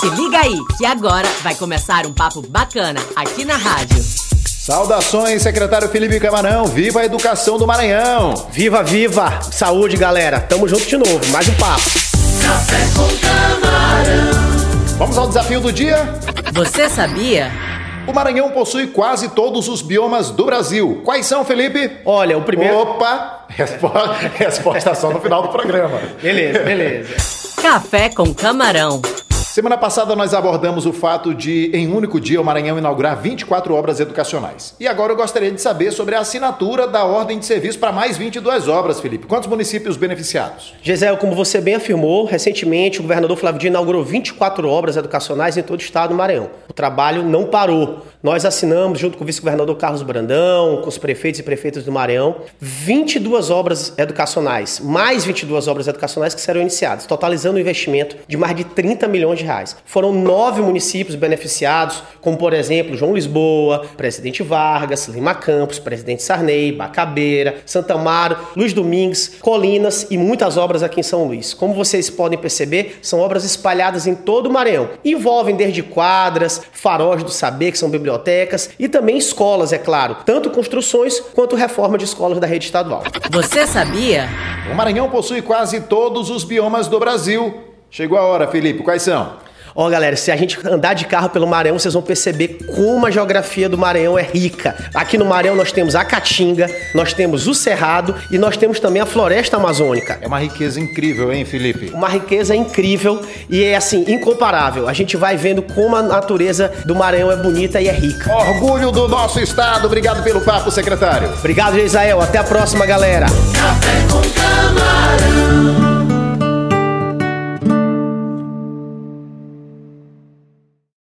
Se liga aí, que agora vai começar um papo bacana aqui na rádio. Saudações, secretário Felipe Camarão. Viva a educação do Maranhão. Viva, viva! Saúde, galera. Tamo junto de novo. Mais um papo. Café com camarão. Vamos ao desafio do dia? Você sabia? O Maranhão possui quase todos os biomas do Brasil. Quais são, Felipe? Olha, o primeiro. Opa! Resposta, resposta só no final do programa. Beleza, beleza. Café com camarão. Semana passada nós abordamos o fato de, em um único dia, o Maranhão inaugurar 24 obras educacionais. E agora eu gostaria de saber sobre a assinatura da ordem de serviço para mais 22 obras, Felipe. Quantos municípios beneficiados? Gisele, como você bem afirmou, recentemente o governador Flávio Dino inaugurou 24 obras educacionais em todo o estado do Maranhão. O trabalho não parou. Nós assinamos, junto com o vice-governador Carlos Brandão, com os prefeitos e prefeitas do Maranhão, 22 obras educacionais, mais 22 obras educacionais que serão iniciadas, totalizando um investimento de mais de 30 milhões de reais. Foram nove municípios beneficiados, como por exemplo João Lisboa, Presidente Vargas, Lima Campos, Presidente Sarney, Bacabeira, Santa Amaro, Luiz Domingues, Colinas e muitas obras aqui em São Luís. Como vocês podem perceber, são obras espalhadas em todo o Maranhão. Envolvem desde quadras, faróis do saber, que são bibliotecas, e também escolas, é claro, tanto construções quanto reforma de escolas da rede estadual. Você sabia? O Maranhão possui quase todos os biomas do Brasil. Chegou a hora, Felipe. Quais são? Ó, galera, se a gente andar de carro pelo Maranhão, vocês vão perceber como a geografia do Maranhão é rica. Aqui no Maranhão nós temos a Caatinga, nós temos o Cerrado e nós temos também a Floresta Amazônica. É uma riqueza incrível, hein, Felipe? Uma riqueza incrível e é assim, incomparável. A gente vai vendo como a natureza do Maranhão é bonita e é rica. Orgulho do nosso estado. Obrigado pelo papo, secretário. Obrigado, Israel. Até a próxima, galera. Café com camarão.